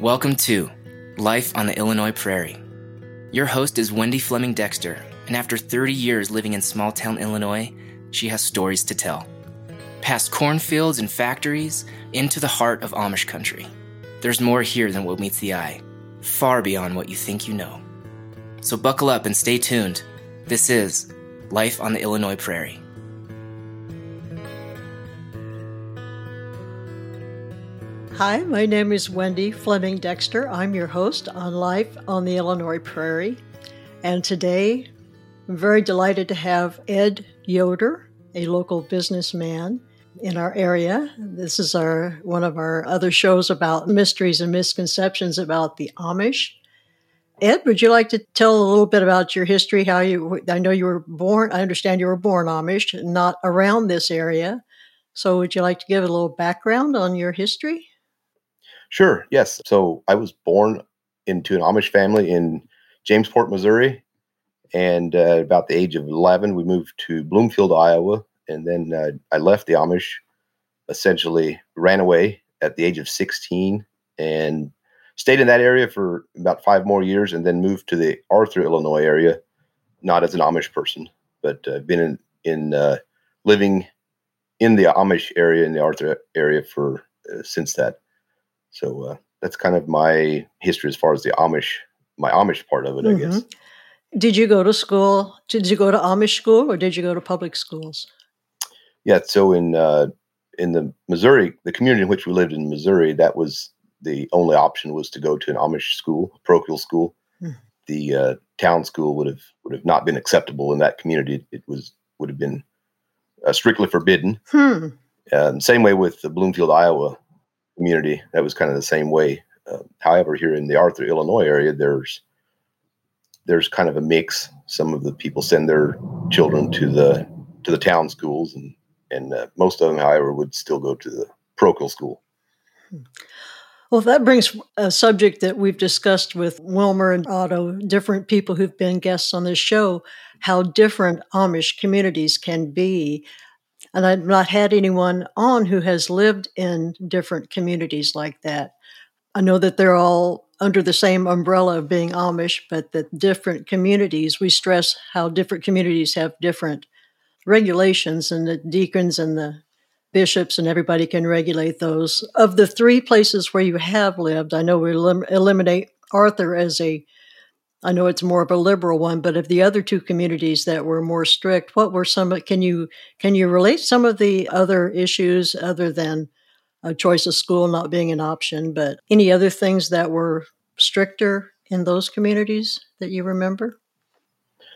Welcome to Life on the Illinois Prairie. Your host is Wendy Fleming Dexter, and after 30 years living in small town Illinois, she has stories to tell. Past cornfields and factories, into the heart of Amish country. There's more here than what meets the eye, far beyond what you think you know. So buckle up and stay tuned. This is Life on the Illinois Prairie. Hi, my name is Wendy Fleming Dexter. I'm your host on Life on the Illinois Prairie. And today, I'm very delighted to have Ed Yoder, a local businessman in our area. This is our one of our other shows about mysteries and misconceptions about the Amish. Ed, would you like to tell a little bit about your history? How you? I know you were born. I understand you were born Amish, not around this area. So, would you like to give a little background on your history? Sure. Yes. So I was born into an Amish family in Jamesport, Missouri, and uh, about the age of 11, we moved to Bloomfield, Iowa, and then uh, I left the Amish. Essentially, ran away at the age of 16 and stayed in that area for about five more years, and then moved to the Arthur, Illinois area. Not as an Amish person, but uh, been in in uh, living in the Amish area in the Arthur area for uh, since that. So uh, that's kind of my history as far as the Amish, my Amish part of it, mm-hmm. I guess. Did you go to school? Did you go to Amish school or did you go to public schools? Yeah, so in uh, in the Missouri, the community in which we lived in Missouri, that was the only option was to go to an Amish school, parochial school. Hmm. The uh, town school would have would have not been acceptable in that community. It was would have been uh, strictly forbidden. Hmm. Um, same way with Bloomfield, Iowa community that was kind of the same way. Uh, however, here in the Arthur, Illinois area, there's there's kind of a mix. Some of the people send their children to the to the town schools, and and uh, most of them, however, would still go to the parochial school. Well, that brings a subject that we've discussed with Wilmer and Otto, different people who've been guests on this show, how different Amish communities can be. And I've not had anyone on who has lived in different communities like that. I know that they're all under the same umbrella of being Amish, but that different communities, we stress how different communities have different regulations, and the deacons and the bishops and everybody can regulate those. Of the three places where you have lived, I know we elim- eliminate Arthur as a I know it's more of a liberal one, but of the other two communities that were more strict, what were some? Can you can you relate some of the other issues other than a choice of school not being an option, but any other things that were stricter in those communities that you remember?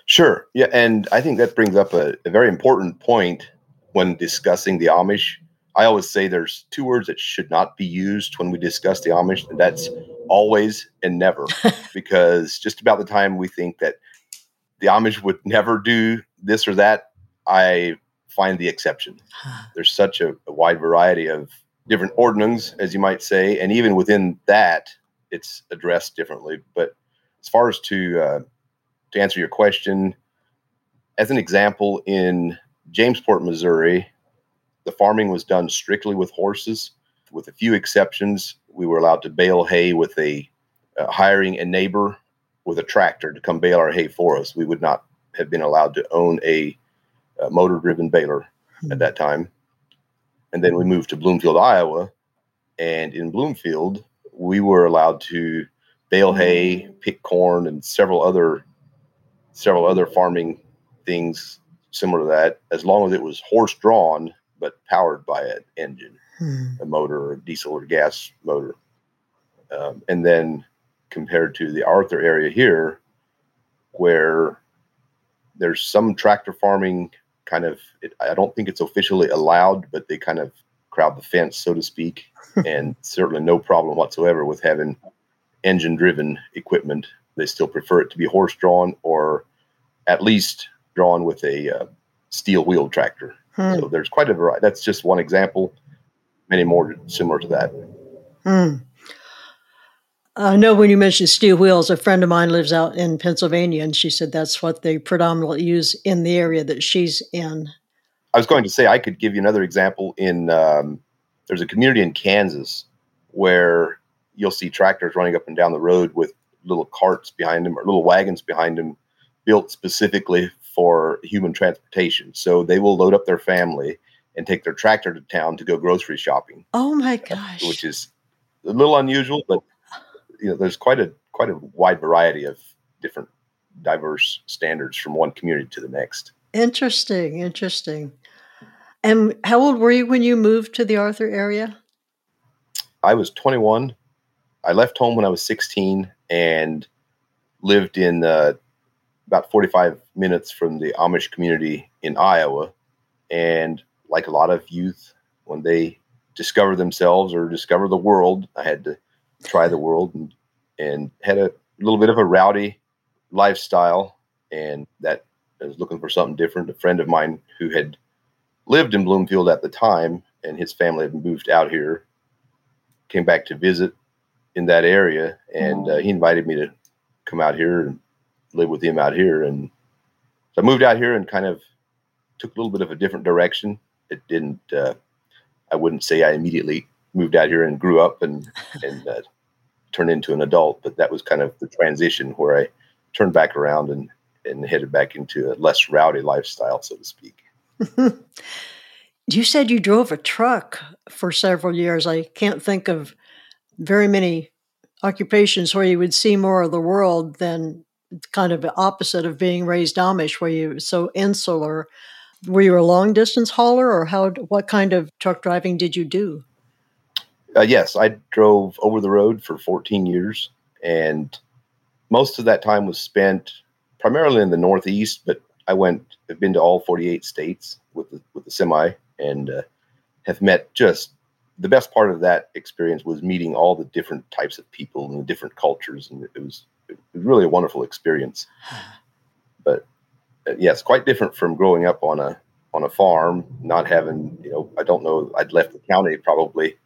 Sure. Yeah, and I think that brings up a, a very important point when discussing the Amish I always say there's two words that should not be used when we discuss the Amish, and that's always and never. because just about the time we think that the Amish would never do this or that, I find the exception. There's such a, a wide variety of different ordinances, as you might say, and even within that, it's addressed differently. But as far as to uh, to answer your question, as an example, in Jamesport, Missouri, the farming was done strictly with horses. With a few exceptions, we were allowed to bale hay with a uh, hiring a neighbor with a tractor to come bale our hay for us. We would not have been allowed to own a, a motor driven baler at that time. And then we moved to Bloomfield, Iowa. And in Bloomfield, we were allowed to bale hay, pick corn, and several other several other farming things similar to that, as long as it was horse drawn but powered by an engine, hmm. a motor, or a diesel or gas motor. Um, and then compared to the Arthur area here, where there's some tractor farming kind of, it, I don't think it's officially allowed, but they kind of crowd the fence, so to speak, and certainly no problem whatsoever with having engine driven equipment. They still prefer it to be horse drawn or at least drawn with a uh, steel wheel tractor. Hmm. So there's quite a variety. That's just one example. Many more similar to that. Hmm. I know when you mentioned steel wheels, a friend of mine lives out in Pennsylvania, and she said that's what they predominantly use in the area that she's in. I was going to say I could give you another example. In um, there's a community in Kansas where you'll see tractors running up and down the road with little carts behind them or little wagons behind them built specifically for human transportation. So they will load up their family and take their tractor to town to go grocery shopping. Oh my gosh. Which is a little unusual, but you know, there's quite a quite a wide variety of different diverse standards from one community to the next. Interesting, interesting. And how old were you when you moved to the Arthur area? I was 21. I left home when I was 16 and lived in uh, about 45 minutes from the Amish community in Iowa. And like a lot of youth, when they discover themselves or discover the world, I had to try the world and, and had a little bit of a rowdy lifestyle. And that I was looking for something different. A friend of mine who had lived in Bloomfield at the time and his family had moved out here came back to visit in that area and uh, he invited me to come out here and live with him out here and so i moved out here and kind of took a little bit of a different direction it didn't uh, i wouldn't say i immediately moved out here and grew up and and uh, turned into an adult but that was kind of the transition where i turned back around and and headed back into a less rowdy lifestyle so to speak you said you drove a truck for several years. I can't think of very many occupations where you would see more of the world than kind of the opposite of being raised Amish, where you so insular. Were you a long distance hauler, or how? What kind of truck driving did you do? Uh, yes, I drove over the road for 14 years, and most of that time was spent primarily in the Northeast. But I went, I've been to all 48 states with the, with the semi, and uh, have met just the best part of that experience was meeting all the different types of people and the different cultures, and it was, it was really a wonderful experience. But uh, yes, quite different from growing up on a on a farm, not having you know I don't know I'd left the county probably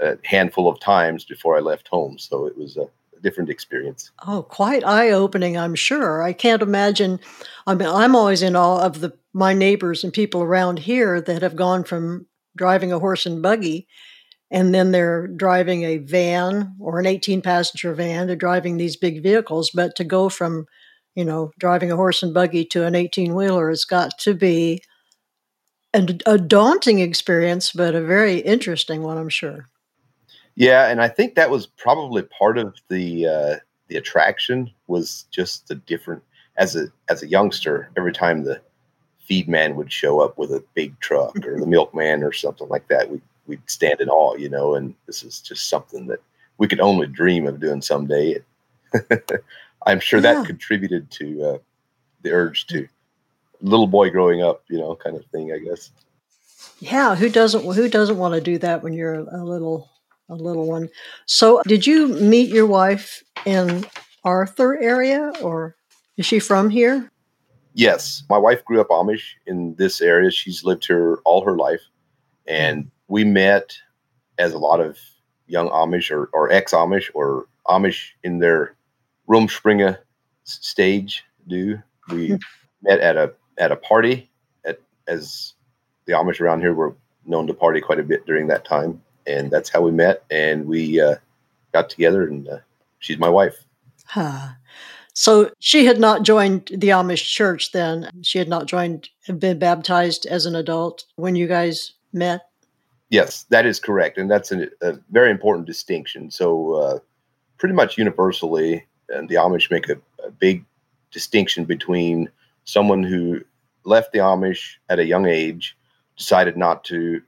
a handful of times before I left home, so it was a, a different experience. Oh, quite eye opening, I'm sure. I can't imagine. I mean, I'm always in awe of the my neighbors and people around here that have gone from driving a horse and buggy and then they're driving a van or an 18 passenger van they're driving these big vehicles but to go from you know driving a horse and buggy to an 18 wheeler has got to be a, a, daunting experience but a very interesting one i'm sure yeah and i think that was probably part of the uh, the attraction was just the different as a as a youngster every time the feed man would show up with a big truck or the milkman or something like that we we'd stand in awe, you know, and this is just something that we could only dream of doing someday. I'm sure yeah. that contributed to uh, the urge to little boy growing up, you know, kind of thing, I guess. Yeah, who doesn't who doesn't want to do that when you're a little a little one? So, did you meet your wife in Arthur area or is she from here? Yes, my wife grew up Amish in this area. She's lived here all her life and we met as a lot of young Amish or, or ex Amish or Amish in their Rumspringa stage do. We hmm. met at a at a party at as the Amish around here were known to party quite a bit during that time, and that's how we met. And we uh, got together, and uh, she's my wife. Huh. So she had not joined the Amish church then. She had not joined, been baptized as an adult when you guys met. Yes, that is correct, and that's a, a very important distinction. So, uh, pretty much universally, and the Amish make a, a, big distinction between someone who left the Amish at a young age, decided not to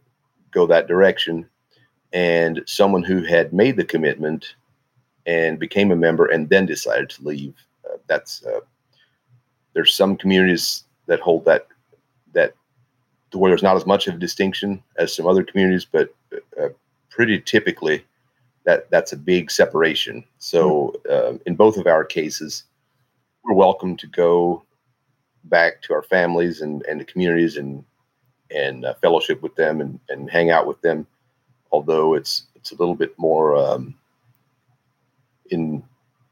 go that direction, and someone who had made the commitment and became a member and then decided to leave. Uh, that's uh, there's some communities that hold that that where there's not as much of a distinction as some other communities, but uh, pretty typically that that's a big separation. So uh, in both of our cases, we're welcome to go back to our families and, and the communities and and uh, fellowship with them and, and hang out with them. Although it's it's a little bit more um, in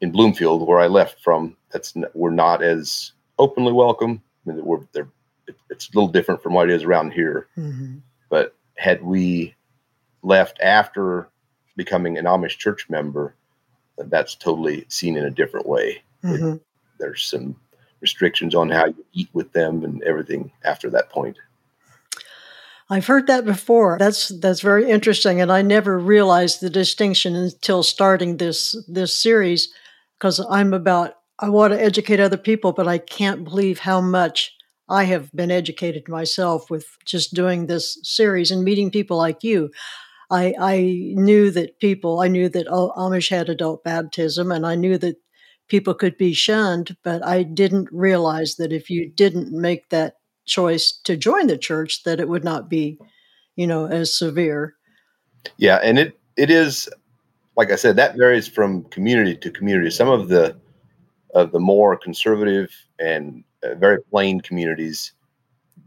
in Bloomfield where I left from. That's we're not as openly welcome. I mean, we're they're it's a little different from what it is around here. Mm-hmm. But had we left after becoming an Amish church member, that's totally seen in a different way. Mm-hmm. It, there's some restrictions on how you eat with them and everything after that point. I've heard that before. That's that's very interesting, and I never realized the distinction until starting this this series, because I'm about I want to educate other people, but I can't believe how much I have been educated myself with just doing this series and meeting people like you. I, I knew that people, I knew that Amish had adult baptism, and I knew that people could be shunned, but I didn't realize that if you didn't make that choice to join the church, that it would not be, you know, as severe. Yeah, and it it is, like I said, that varies from community to community. Some of the of the more conservative and uh, very plain communities,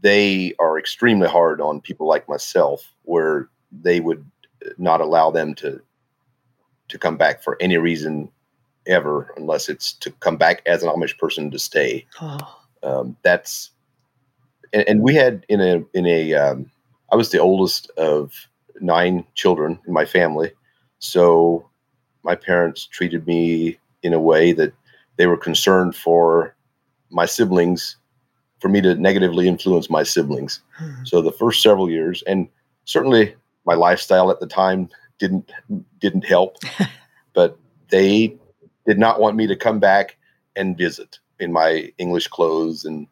they are extremely hard on people like myself, where they would not allow them to to come back for any reason ever, unless it's to come back as an Amish person to stay. Oh. Um, that's and, and, we had in a in a um, I was the oldest of nine children in my family, so my parents treated me in a way that they were concerned for my siblings, for me to negatively influence my siblings. Hmm. So the first several years, and certainly my lifestyle at the time didn't didn't help, but they did not want me to come back and visit in my English clothes and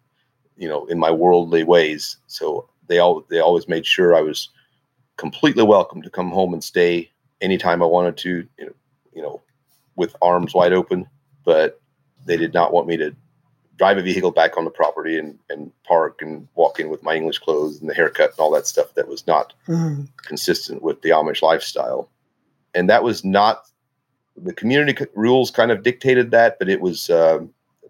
you know in my worldly ways. So they all they always made sure I was completely welcome to come home and stay anytime I wanted to. You know, you know, with arms wide open. But they did not want me to drive a vehicle back on the property and, and park and walk in with my English clothes and the haircut and all that stuff that was not mm. consistent with the Amish lifestyle. And that was not the community rules kind of dictated that, but it was uh,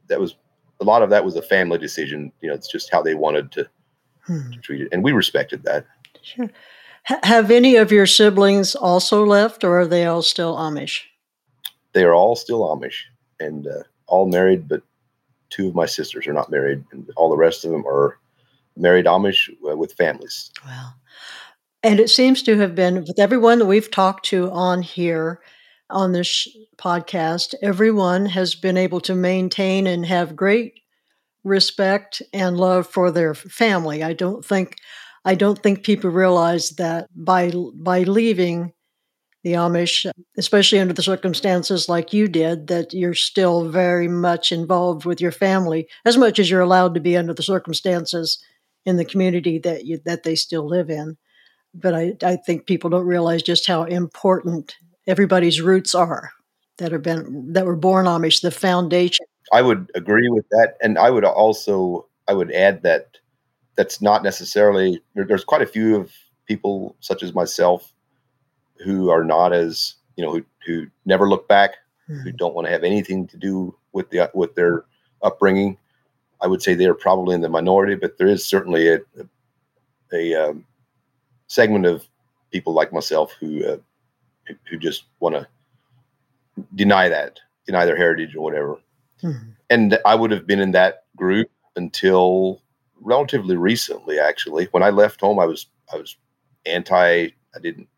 that was a lot of that was a family decision. You know, it's just how they wanted to, hmm. to treat it, and we respected that. Sure. H- have any of your siblings also left, or are they all still Amish? They are all still Amish and uh, all married, but two of my sisters are not married, and all the rest of them are married Amish uh, with families. Well, and it seems to have been with everyone that we've talked to on here on this podcast, everyone has been able to maintain and have great respect and love for their family. I don't think I don't think people realize that by by leaving the Amish, especially under the circumstances like you did, that you're still very much involved with your family as much as you're allowed to be under the circumstances in the community that you that they still live in. But I, I think people don't realize just how important everybody's roots are that have been that were born Amish, the foundation. I would agree with that, and I would also I would add that that's not necessarily there, there's quite a few of people such as myself who are not as you know who who never look back, mm-hmm. who don't want to have anything to do with the with their upbringing. I would say they are probably in the minority, but there is certainly a a, a um, segment of people like myself who uh, who just want to deny that, deny their heritage or whatever. Mm-hmm. And I would have been in that group until relatively recently. Actually, when I left home, I was I was anti. I didn't,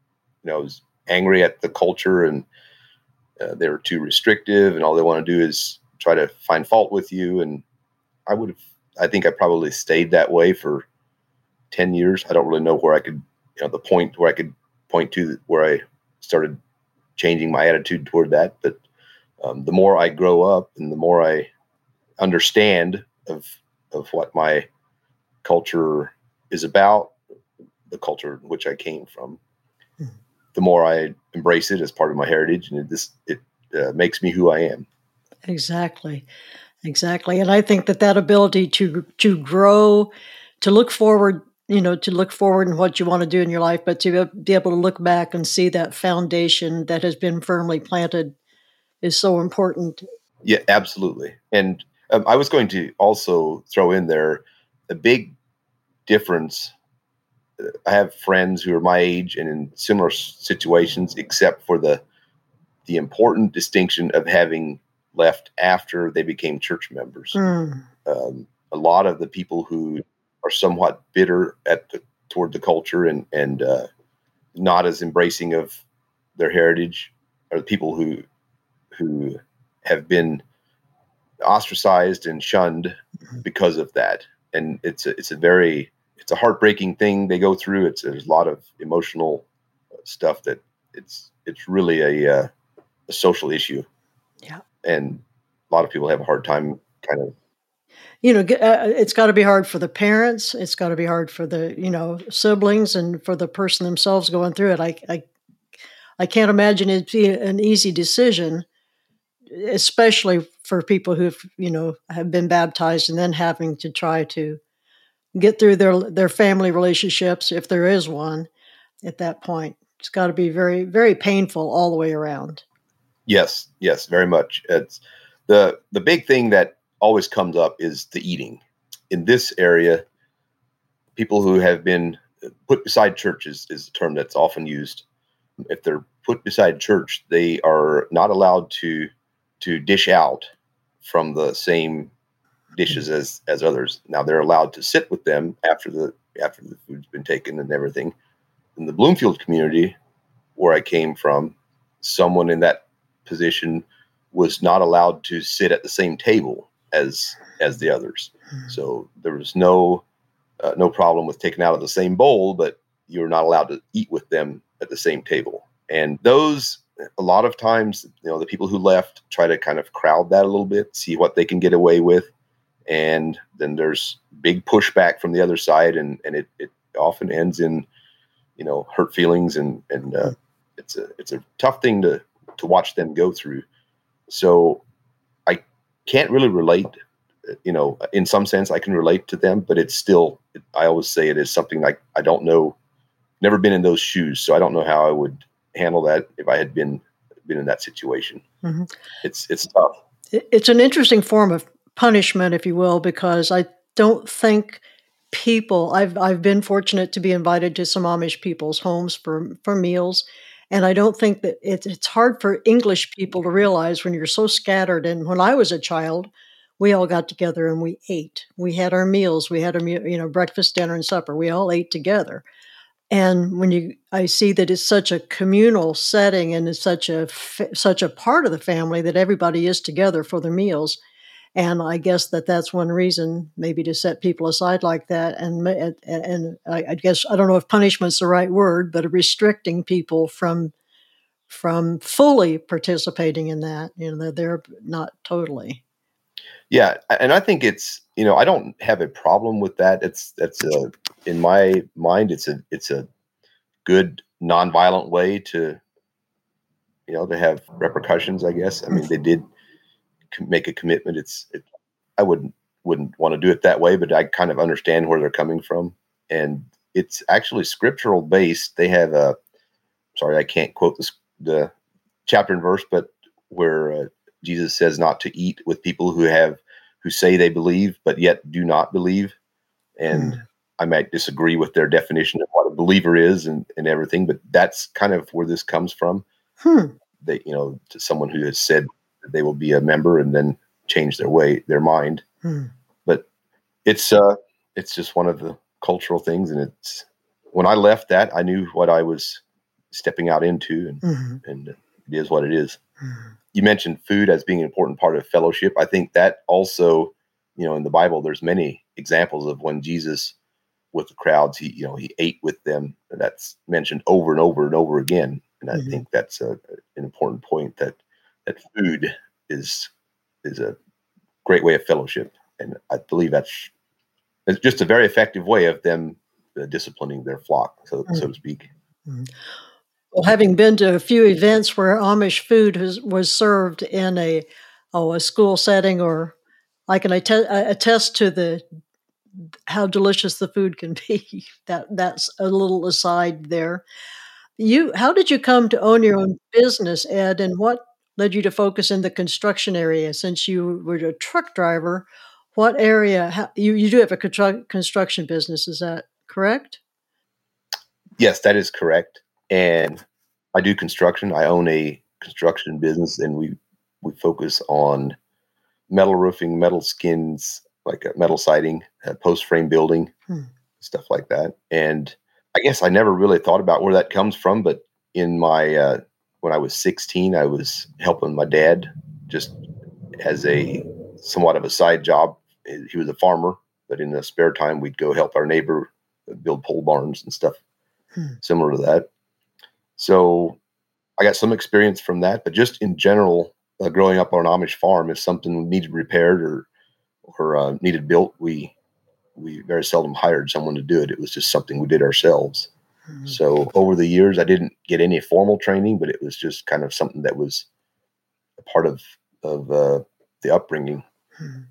you know, was angry at the culture and uh, they were too restrictive, and all they want to do is try to find fault with you. And I would have. I think I probably stayed that way for ten years. I don't really know where I could, you know, the point where I could point to where I started changing my attitude toward that. But um, the more I grow up and the more I understand of of what my culture is about, the culture in which I came from. The more I embrace it as part of my heritage, and it this it uh, makes me who I am. Exactly, exactly, and I think that that ability to to grow, to look forward you know to look forward and what you want to do in your life but to be able to look back and see that foundation that has been firmly planted is so important. Yeah absolutely. And um, i was going to also throw in there a big difference i have friends who are my age and in similar situations except for the the important distinction of having left after they became church members mm. um, a lot of the people who are somewhat bitter at the, toward the culture and and uh, not as embracing of their heritage are the people who who have been ostracized and shunned mm-hmm. because of that. And it's a, it's a very it's a heartbreaking thing they go through. It's there's a lot of emotional stuff that it's it's really a uh, a social issue. Yeah, and a lot of people have a hard time kind of. You know, uh, it's got to be hard for the parents. It's got to be hard for the you know siblings and for the person themselves going through it. I I, I can't imagine it be an easy decision, especially for people who've you know have been baptized and then having to try to get through their their family relationships if there is one at that point. It's got to be very very painful all the way around. Yes, yes, very much. It's the the big thing that always comes up is the eating. In this area, people who have been put beside churches is the term that's often used. If they're put beside church, they are not allowed to to dish out from the same dishes as as others. Now they're allowed to sit with them after the after the food's been taken and everything. In the Bloomfield community, where I came from, someone in that position was not allowed to sit at the same table as as the others. Hmm. So there was no uh, no problem with taking out of the same bowl, but you're not allowed to eat with them at the same table. And those a lot of times, you know, the people who left try to kind of crowd that a little bit, see what they can get away with and then there's big pushback from the other side, and and it, it often ends in you know hurt feelings, and and uh, it's a it's a tough thing to to watch them go through. So I can't really relate. You know, in some sense, I can relate to them, but it's still. I always say it is something like I don't know, never been in those shoes, so I don't know how I would handle that if I had been been in that situation. Mm-hmm. It's it's tough. It's an interesting form of punishment, if you will, because I don't think people I've I've been fortunate to be invited to some Amish people's homes for for meals. And I don't think that it, it's hard for English people to realize when you're so scattered. And when I was a child, we all got together and we ate. We had our meals. We had our you know breakfast, dinner, and supper. We all ate together. And when you, I see that it's such a communal setting and it's such a such a part of the family that everybody is together for their meals. And I guess that that's one reason, maybe to set people aside like that. And and I guess I don't know if punishment's the right word, but restricting people from from fully participating in that. You know, they're not totally. Yeah, and I think it's you know I don't have a problem with that. It's that's a in my mind it's a it's a good nonviolent way to you know to have repercussions. I guess I mean they did make a commitment. It's it, I wouldn't wouldn't want to do it that way, but I kind of understand where they're coming from, and it's actually scriptural based. They have a sorry, I can't quote this the chapter and verse, but where uh, Jesus says not to eat with people who have who say they believe but yet do not believe, and mm. I might disagree with their definition of what a believer is and, and everything, but that's kind of where this comes from. Hmm. That you know, to someone who has said they will be a member and then change their way their mind hmm. but it's uh it's just one of the cultural things and it's when i left that i knew what i was stepping out into and mm-hmm. and it is what it is. Mm-hmm. you mentioned food as being an important part of fellowship i think that also you know in the bible there's many examples of when jesus with the crowds he you know he ate with them that's mentioned over and over and over again and i mm-hmm. think that's a, an important point that that food is is a great way of fellowship, and I believe that's it's just a very effective way of them uh, disciplining their flock, so mm-hmm. so to speak. Mm-hmm. Well, having been to a few events where Amish food was, was served in a oh a school setting, or I can attest to the how delicious the food can be. That that's a little aside there. You, how did you come to own your own business, Ed, and what led you to focus in the construction area since you were a truck driver. What area? How, you you do have a construction business, is that correct? Yes, that is correct. And I do construction. I own a construction business, and we we focus on metal roofing, metal skins, like metal siding, post frame building, hmm. stuff like that. And I guess I never really thought about where that comes from, but in my uh, when I was 16, I was helping my dad just as a somewhat of a side job. He was a farmer, but in the spare time, we'd go help our neighbor build pole barns and stuff hmm. similar to that. So I got some experience from that, but just in general, uh, growing up on an Amish farm, if something needed repaired or or uh, needed built, we we very seldom hired someone to do it. It was just something we did ourselves. Mm-hmm. So over the years, I didn't get any formal training, but it was just kind of something that was a part of of uh, the upbringing. Mm-hmm.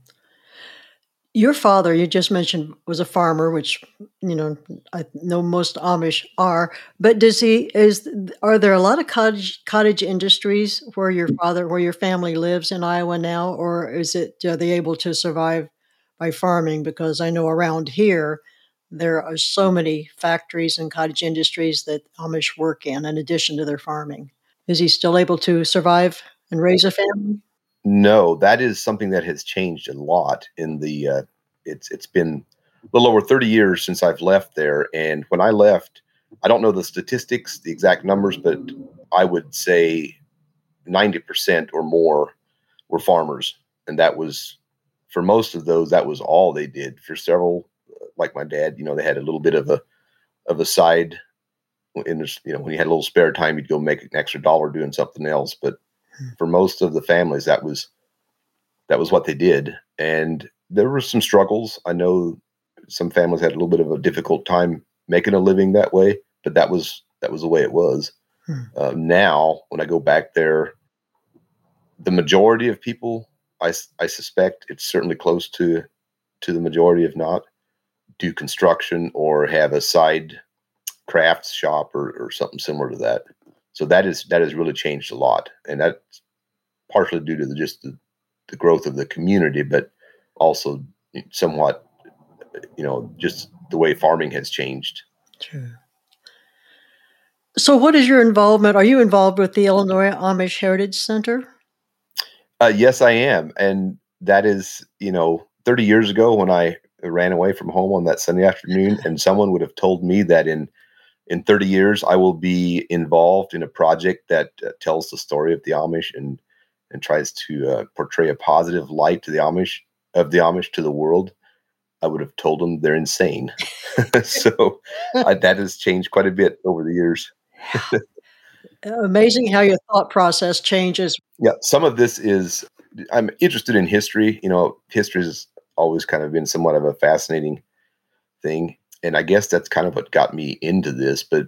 Your father, you just mentioned, was a farmer, which you know I know most Amish are. But does he is are there a lot of cottage cottage industries where your father, where your family lives in Iowa now, or is it are they able to survive by farming? Because I know around here there are so many factories and cottage industries that Amish work in, in addition to their farming. Is he still able to survive and raise a family? No, that is something that has changed a lot in the. Uh, it's it's been a little over thirty years since I've left there, and when I left, I don't know the statistics, the exact numbers, but I would say ninety percent or more were farmers, and that was for most of those that was all they did. For several, like my dad, you know, they had a little bit of a of a side in this, you know, when you had a little spare time, you'd go make an extra dollar doing something else, but for most of the families that was that was what they did. And there were some struggles. I know some families had a little bit of a difficult time making a living that way but that was that was the way it was. Hmm. uh, now when i go back there the majority of people I, I suspect it's certainly close to to the majority if not do construction or have a side crafts shop or, or something similar to that so that is that has really changed a lot, and that's partially due to the, just the, the growth of the community, but also somewhat, you know, just the way farming has changed. True. So, what is your involvement? Are you involved with the Illinois Amish Heritage Center? Uh, yes, I am, and that is, you know, 30 years ago when I ran away from home on that Sunday afternoon, and someone would have told me that in in 30 years, I will be involved in a project that uh, tells the story of the Amish and and tries to uh, portray a positive light to the Amish of the Amish to the world. I would have told them they're insane. so uh, that has changed quite a bit over the years. Amazing how your thought process changes. Yeah, some of this is I'm interested in history. You know, history has always kind of been somewhat of a fascinating thing and I guess that's kind of what got me into this. But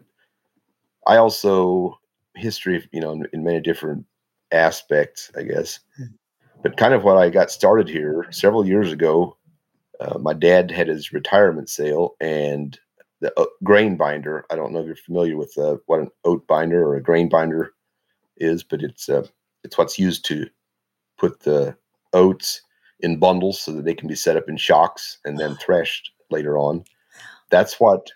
I also history, you know, in, in many different aspects, I guess. Hmm. But kind of what I got started here several years ago. Uh, my dad had his retirement sale, and the uh, grain binder. I don't know if you're familiar with uh, what an oat binder or a grain binder is, but it's uh, it's what's used to put the oats in bundles so that they can be set up in shocks and then threshed later on that's what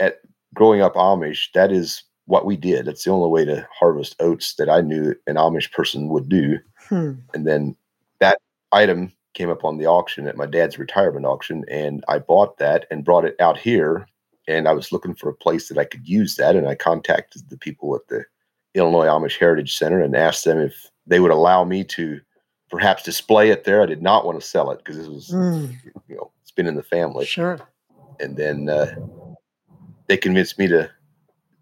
at growing up Amish, that is what we did. That's the only way to harvest oats that I knew an Amish person would do. Hmm. And then that item came up on the auction at my dad's retirement auction, and I bought that and brought it out here. And I was looking for a place that I could use that, and I contacted the people at the Illinois Amish Heritage Center and asked them if they would allow me to perhaps display it there. I did not want to sell it because this was, mm. you know, it's been in the family. Sure and then uh, they convinced me to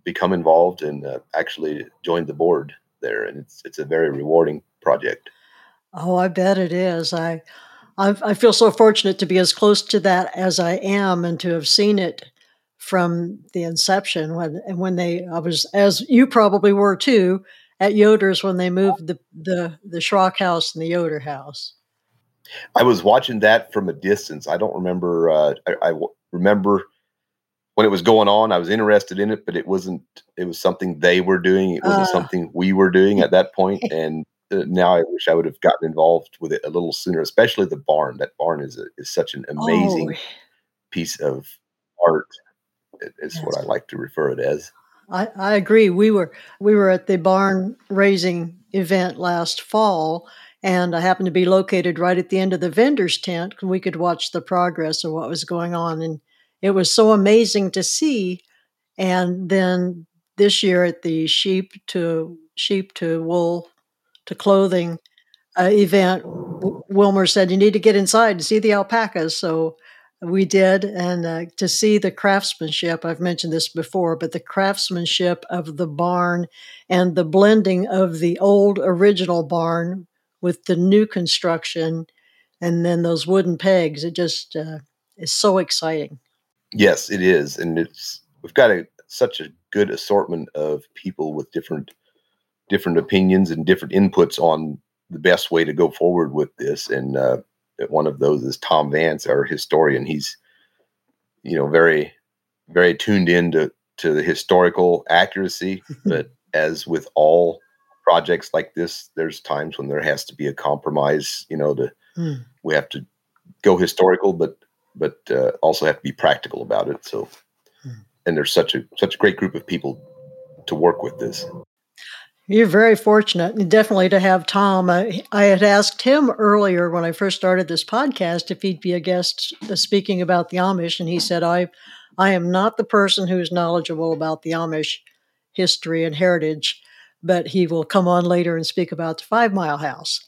become involved and uh, actually joined the board there, and it's it's a very rewarding project. Oh, I bet it is. I, I, I feel so fortunate to be as close to that as I am, and to have seen it from the inception when and when they I was as you probably were too at Yoder's when they moved the the the Schrock house and the Yoder house. I was watching that from a distance. I don't remember. Uh, I, I, remember when it was going on, I was interested in it, but it wasn't. It was something they were doing. It wasn't uh, something we were doing at that point. And uh, now I wish I would have gotten involved with it a little sooner. Especially the barn. That barn is a, is such an amazing oh. piece of art. Is yes. what I like to refer it as. I, I agree. We were we were at the barn raising event last fall, and I happened to be located right at the end of the vendor's tent. We could watch the progress of what was going on. And it was so amazing to see. And then this year at the sheep to sheep to wool to clothing uh, event, Wilmer said, You need to get inside and see the alpacas. So we did. And uh, to see the craftsmanship, I've mentioned this before, but the craftsmanship of the barn and the blending of the old original barn with the new construction and then those wooden pegs, it just uh, is so exciting. Yes, it is. And it's, we've got a, such a good assortment of people with different different opinions and different inputs on the best way to go forward with this. And uh, one of those is Tom Vance, our historian. He's, you know, very, very tuned in to to the historical accuracy. but as with all projects like this, there's times when there has to be a compromise. You know, to mm. we have to go historical, but but uh, also have to be practical about it. So, mm. and there's such a such a great group of people to work with this. You're very fortunate, definitely, to have Tom. I, I, had asked him earlier when I first started this podcast if he'd be a guest speaking about the Amish, and he said, "I, I am not the person who's knowledgeable about the Amish history and heritage, but he will come on later and speak about the Five Mile House."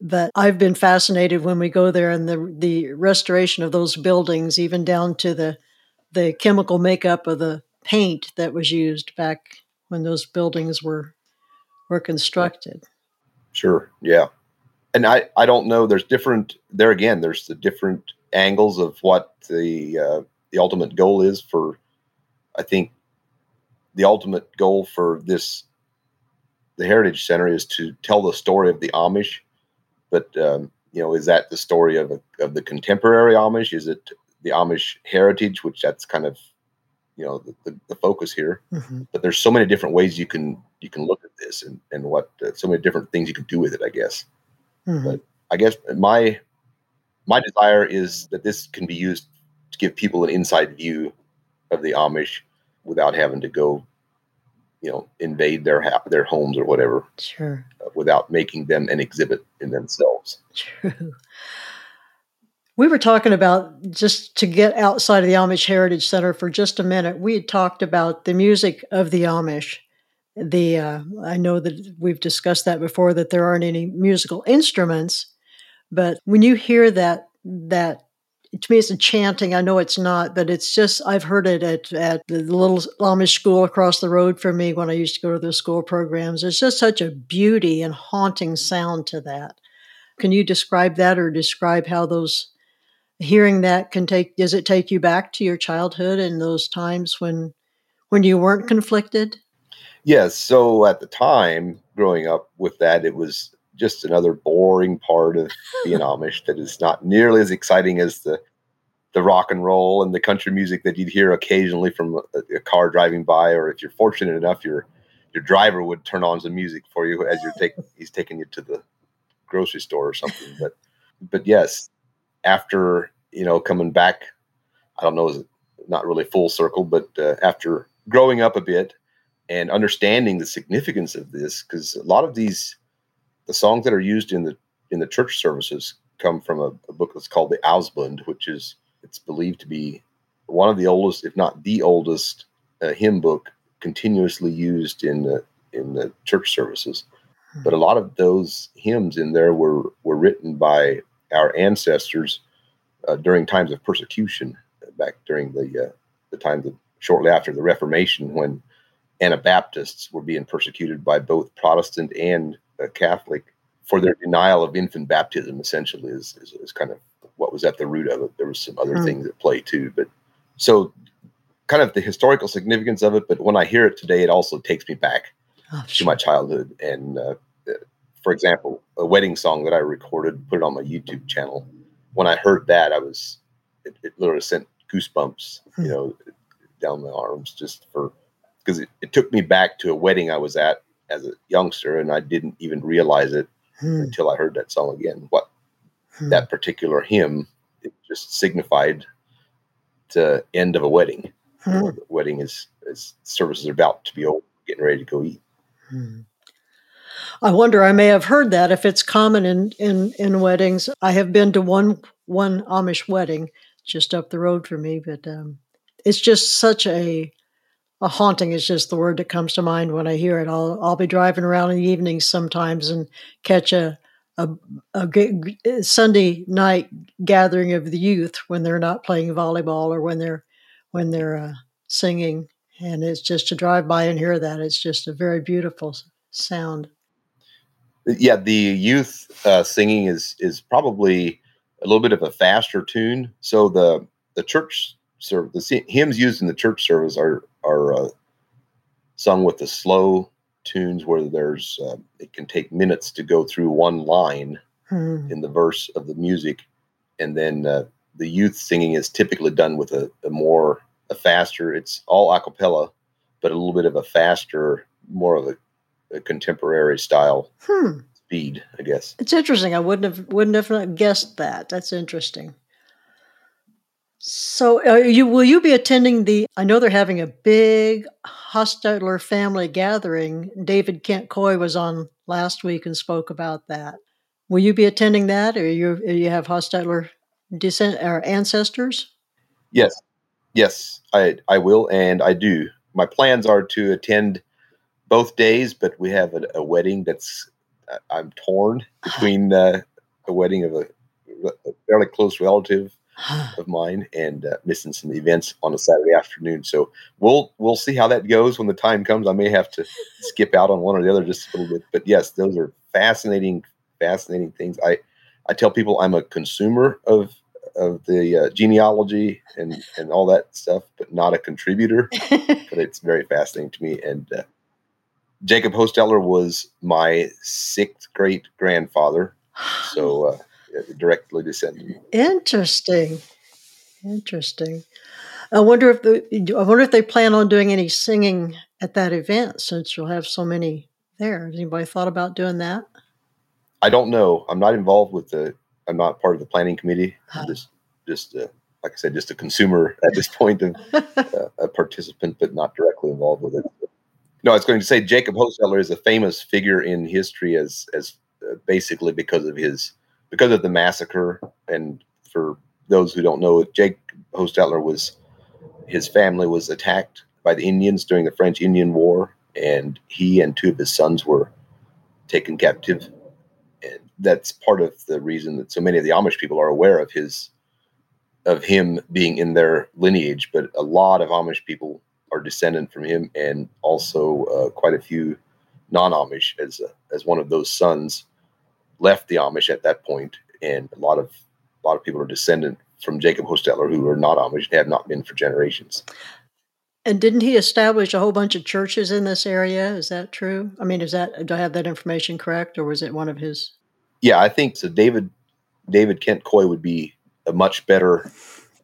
But I've been fascinated when we go there and the the restoration of those buildings, even down to the the chemical makeup of the paint that was used back when those buildings were were constructed. Sure. Yeah. And I, I don't know. There's different there again. There's the different angles of what the uh, the ultimate goal is for. I think the ultimate goal for this the Heritage Center is to tell the story of the Amish, but um, you know, is that the story of a, of the contemporary Amish? Is it the Amish heritage, which that's kind of you know the, the, the focus here. Mm-hmm. but there's so many different ways you can you can look at this and and what uh, so many different things you can do with it i guess. Mm-hmm. but i guess my my desire is that this can be used to give people an inside view of the amish without having to go you know invade their ha- their homes or whatever sure. uh, without making them an exhibit in themselves. True we were talking about just to get outside of the Amish Heritage Center for just a minute. We had talked about the music of the Amish. The uh, I know that we've discussed that before that there aren't any musical instruments, but when you hear that that to me it's a chanting. I know it's not, but it's just I've heard it at at the little Amish school across the road from me when I used to go to the school programs. There's just such a beauty and haunting sound to that. Can you describe that or describe how those hearing that can take does it take you back to your childhood and those times when when you weren't conflicted? Yes so at the time growing up with that it was just another boring part of being amish that is not nearly as exciting as the the rock and roll and the country music that you'd hear occasionally from a, a car driving by or if you're fortunate enough your your driver would turn on some music for you as you're taking he's taking you to the grocery store or something but but yes after you know coming back i don't know is not really full circle but uh, after growing up a bit and understanding the significance of this because a lot of these the songs that are used in the in the church services come from a, a book that's called the ausbund which is it's believed to be one of the oldest if not the oldest uh, hymn book continuously used in the in the church services hmm. but a lot of those hymns in there were were written by our ancestors uh, during times of persecution, back during the uh, the times of shortly after the Reformation, when Anabaptists were being persecuted by both Protestant and uh, Catholic for their denial of infant baptism. Essentially, is, is, is kind of what was at the root of it. There was some other mm. things at play too, but so kind of the historical significance of it. But when I hear it today, it also takes me back oh, to my childhood and. Uh, for example, a wedding song that I recorded, put it on my YouTube channel when I heard that, I was it, it literally sent goosebumps, you hmm. know, down my arms just for because it, it, took me back to a wedding I was at as a youngster, and I didn't even realize it hmm. until I heard that song again. What hmm. that particular hymn it just signified the end of a wedding. Hmm. the wedding is, is services are about to be over, getting ready to go eat. Hmm. I wonder, I may have heard that if it's common in, in, in weddings. I have been to one one Amish wedding just up the road from me, but um, it's just such a a haunting is just the word that comes to mind when I hear it. I'll I'll be driving around in the evenings sometimes and catch a a, a Sunday night gathering of the youth when they're not playing volleyball or when they're when they're uh, singing, and it's just to drive by and hear that. It's just a very beautiful sound. Yeah, the youth uh, singing is is probably a little bit of a faster tune. So the the church service, the hymns used in the church service are are uh, sung with the slow tunes where there's uh, it can take minutes to go through one line hmm. in the verse of the music, and then uh, the youth singing is typically done with a, a more a faster. It's all a cappella, but a little bit of a faster, more of a, a contemporary style hmm. speed, I guess. It's interesting. I wouldn't have wouldn't have guessed that. That's interesting. So, you will you be attending the? I know they're having a big Hostetler family gathering. David Kent Coy was on last week and spoke about that. Will you be attending that, or you you have Hostetler descent or ancestors? Yes, yes, I I will, and I do. My plans are to attend both days, but we have a, a wedding that's I'm torn between uh, a wedding of a, a fairly close relative of mine and uh, missing some events on a Saturday afternoon. So we'll we'll see how that goes when the time comes. I may have to skip out on one or the other just a little bit. But yes, those are fascinating, fascinating things. I I tell people I'm a consumer of of the uh, genealogy and and all that stuff, but not a contributor. but it's very fascinating to me. And uh, Jacob Hostetler was my sixth great grandfather. So uh, directly descended. Interesting, interesting. I wonder if the, I wonder if they plan on doing any singing at that event since you'll have so many there. Has anybody thought about doing that? I don't know. I'm not involved with the. I'm not part of the planning committee. I'm just just uh, like I said, just a consumer at this point of uh, a participant, but not directly involved with it. No, I was going to say Jacob Hostetler is a famous figure in history as as uh, basically because of his because of the massacre. And for those who don't know, Jake Hostetler was his family was attacked by the Indians during the French Indian War, and he and two of his sons were taken captive. And that's part of the reason that so many of the Amish people are aware of his of him being in their lineage. But a lot of Amish people are descendant from him, and also uh, quite a few non-Amish as uh, as one of those sons left the Amish at that point, and a lot of a lot of people are descendant from Jacob Hostetler who are not Amish, and have not been for generations. And didn't he establish a whole bunch of churches in this area? Is that true? I mean, is that do I have that information correct, or was it one of his? Yeah, I think so. David David Kent Coy would be a much better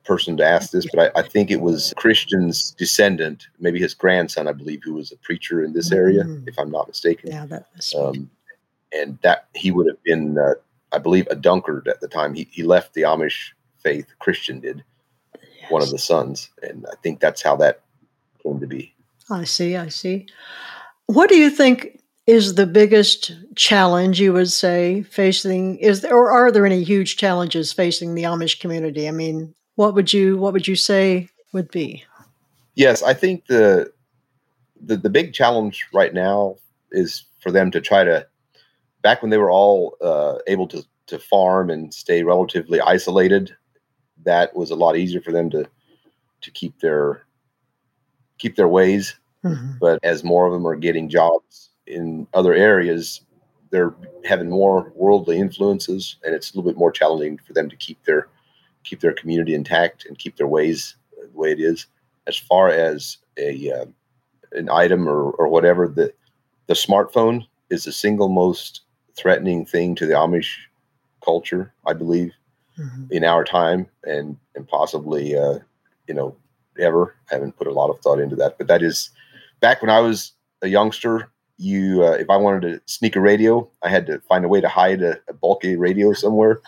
person to ask this, but I, I, think it was Christian's descendant, maybe his grandson, I believe, who was a preacher in this area, mm-hmm. if I'm not mistaken. Yeah, that um, and that he would have been, uh, I believe, a Dunkard at the time. He he left the Amish faith. Christian did, yes. one of the sons, and I think that's how that came to be. I see. I see. What do you think is the biggest challenge you would say facing is there, or are there any huge challenges facing the Amish community? I mean, what would you what would you say would be? Yes, I think the the, the big challenge right now is for them to try to back when they were all uh, able to to farm and stay relatively isolated, that was a lot easier for them to to keep their keep their ways. Mm-hmm. But as more of them are getting jobs in other areas, they're having more worldly influences, and it's a little bit more challenging for them to keep their keep their community intact and keep their ways the way it is. As far as a uh, an item or, or whatever, the the smartphone is the single most threatening thing to the Amish culture, I believe, mm-hmm. in our time, and and possibly, uh, you know, ever. I haven't put a lot of thought into that, but that is back when I was a youngster. You, uh, if I wanted to sneak a radio, I had to find a way to hide a, a bulky radio somewhere,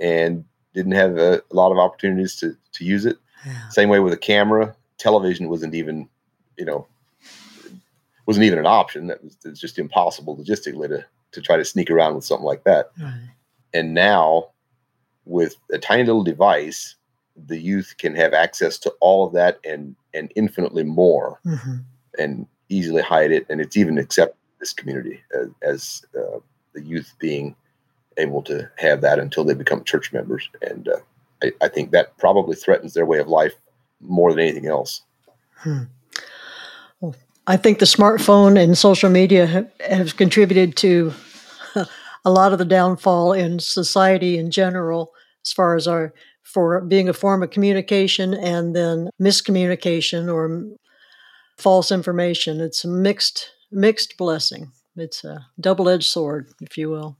and didn't have a, a, lot of opportunities to to use it. Yeah. Same way with a camera. Television wasn't even, you know, wasn't even an option. That was, was just impossible logistically to to try to sneak around with something like that. Right. And now, with a tiny little device, the youth can have access to all of that and and infinitely more mm-hmm. and easily hide it. And it's even accepted this community as, as uh, the youth being able to have that until they become church members. And uh, I, I, think that probably threatens their way of life more than anything else. Hmm. Well, I think the smartphone and social media have, have contributed to a lot of the downfall in society in general, as far as our for being a form of communication and then miscommunication or false information. It's a mixed mixed blessing. It's a double edged sword, if you will.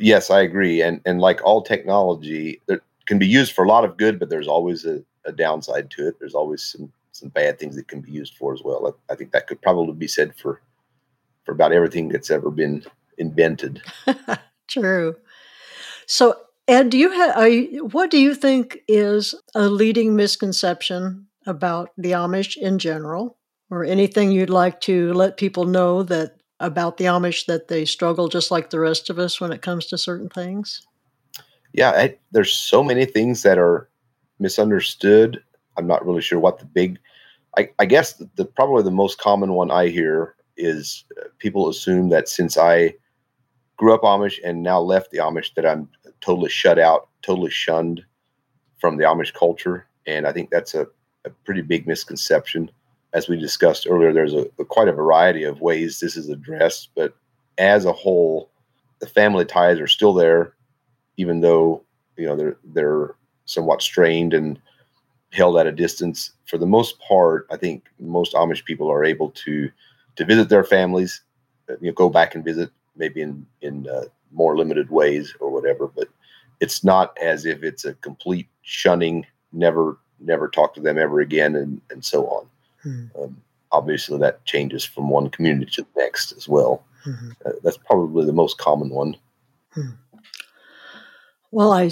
Yes, I agree. And and like all technology, it can be used for a lot of good, but there's always a, a downside to it. There's always some some bad things it can be used for as well. I, I think that could probably be said for for about everything that's ever been invented. True. So, Ed, do you have what do you think is a leading misconception about the Amish in general, or anything you'd like to let people know that about the Amish that they struggle just like the rest of us when it comes to certain things? Yeah, I, there's so many things that are misunderstood. I'm not really sure what the big. I, I guess the, the, probably the most common one I hear is uh, people assume that since I grew up Amish and now left the Amish that I'm totally shut out, totally shunned from the Amish culture. And I think that's a, a pretty big misconception. As we discussed earlier, there's a, a, quite a variety of ways this is addressed, but as a whole, the family ties are still there, even though you know they're they're somewhat strained and held at a distance. For the most part, I think most Amish people are able to to visit their families, you know, go back and visit maybe in in uh, more limited ways or whatever. But it's not as if it's a complete shunning, never never talk to them ever again, and and so on. Hmm. Um, obviously, that changes from one community to the next as well. Mm-hmm. Uh, that's probably the most common one. Hmm. Well, I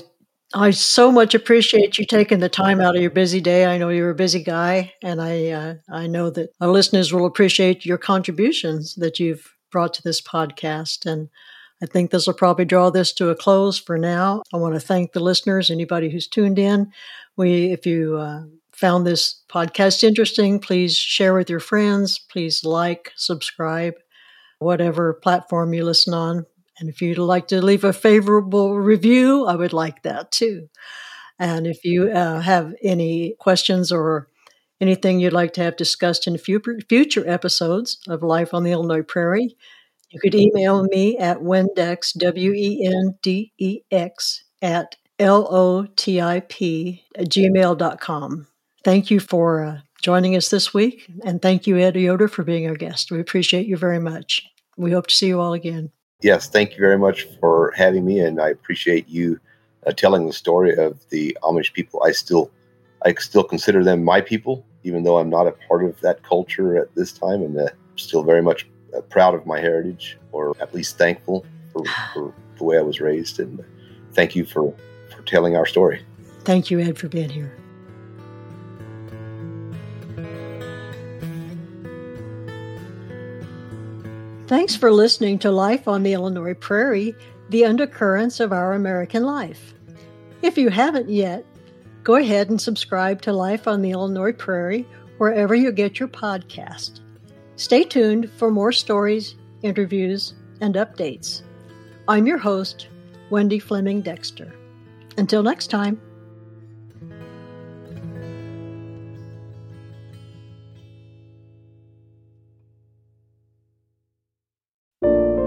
I so much appreciate you taking the time out of your busy day. I know you're a busy guy, and I uh, I know that our listeners will appreciate your contributions that you've brought to this podcast. And I think this will probably draw this to a close for now. I want to thank the listeners, anybody who's tuned in. We, if you uh, found this podcast interesting, please share with your friends. Please like, subscribe, whatever platform you listen on. And if you'd like to leave a favorable review, I would like that too. And if you uh, have any questions or anything you'd like to have discussed in future episodes of Life on the Illinois Prairie, you could email me at Wendex, W E N D E X, at L O T I P gmail.com. Thank you for uh, joining us this week. And thank you, Ed Yoder, for being our guest. We appreciate you very much. We hope to see you all again. Yes, thank you very much for having me. And I appreciate you uh, telling the story of the Amish people. I still I still consider them my people even though I'm not a part of that culture at this time, and uh, still very much uh, proud of my heritage, or at least thankful for, for, the way I was raised. And thank you for, for telling our story. Thank you, Ed, for being here. Thanks for listening to Life on the Illinois Prairie, the undercurrents of our American life. If you haven't yet, Go ahead and subscribe to Life on the Illinois Prairie wherever you get your podcast. Stay tuned for more stories, interviews, and updates. I'm your host, Wendy Fleming Dexter. Until next time.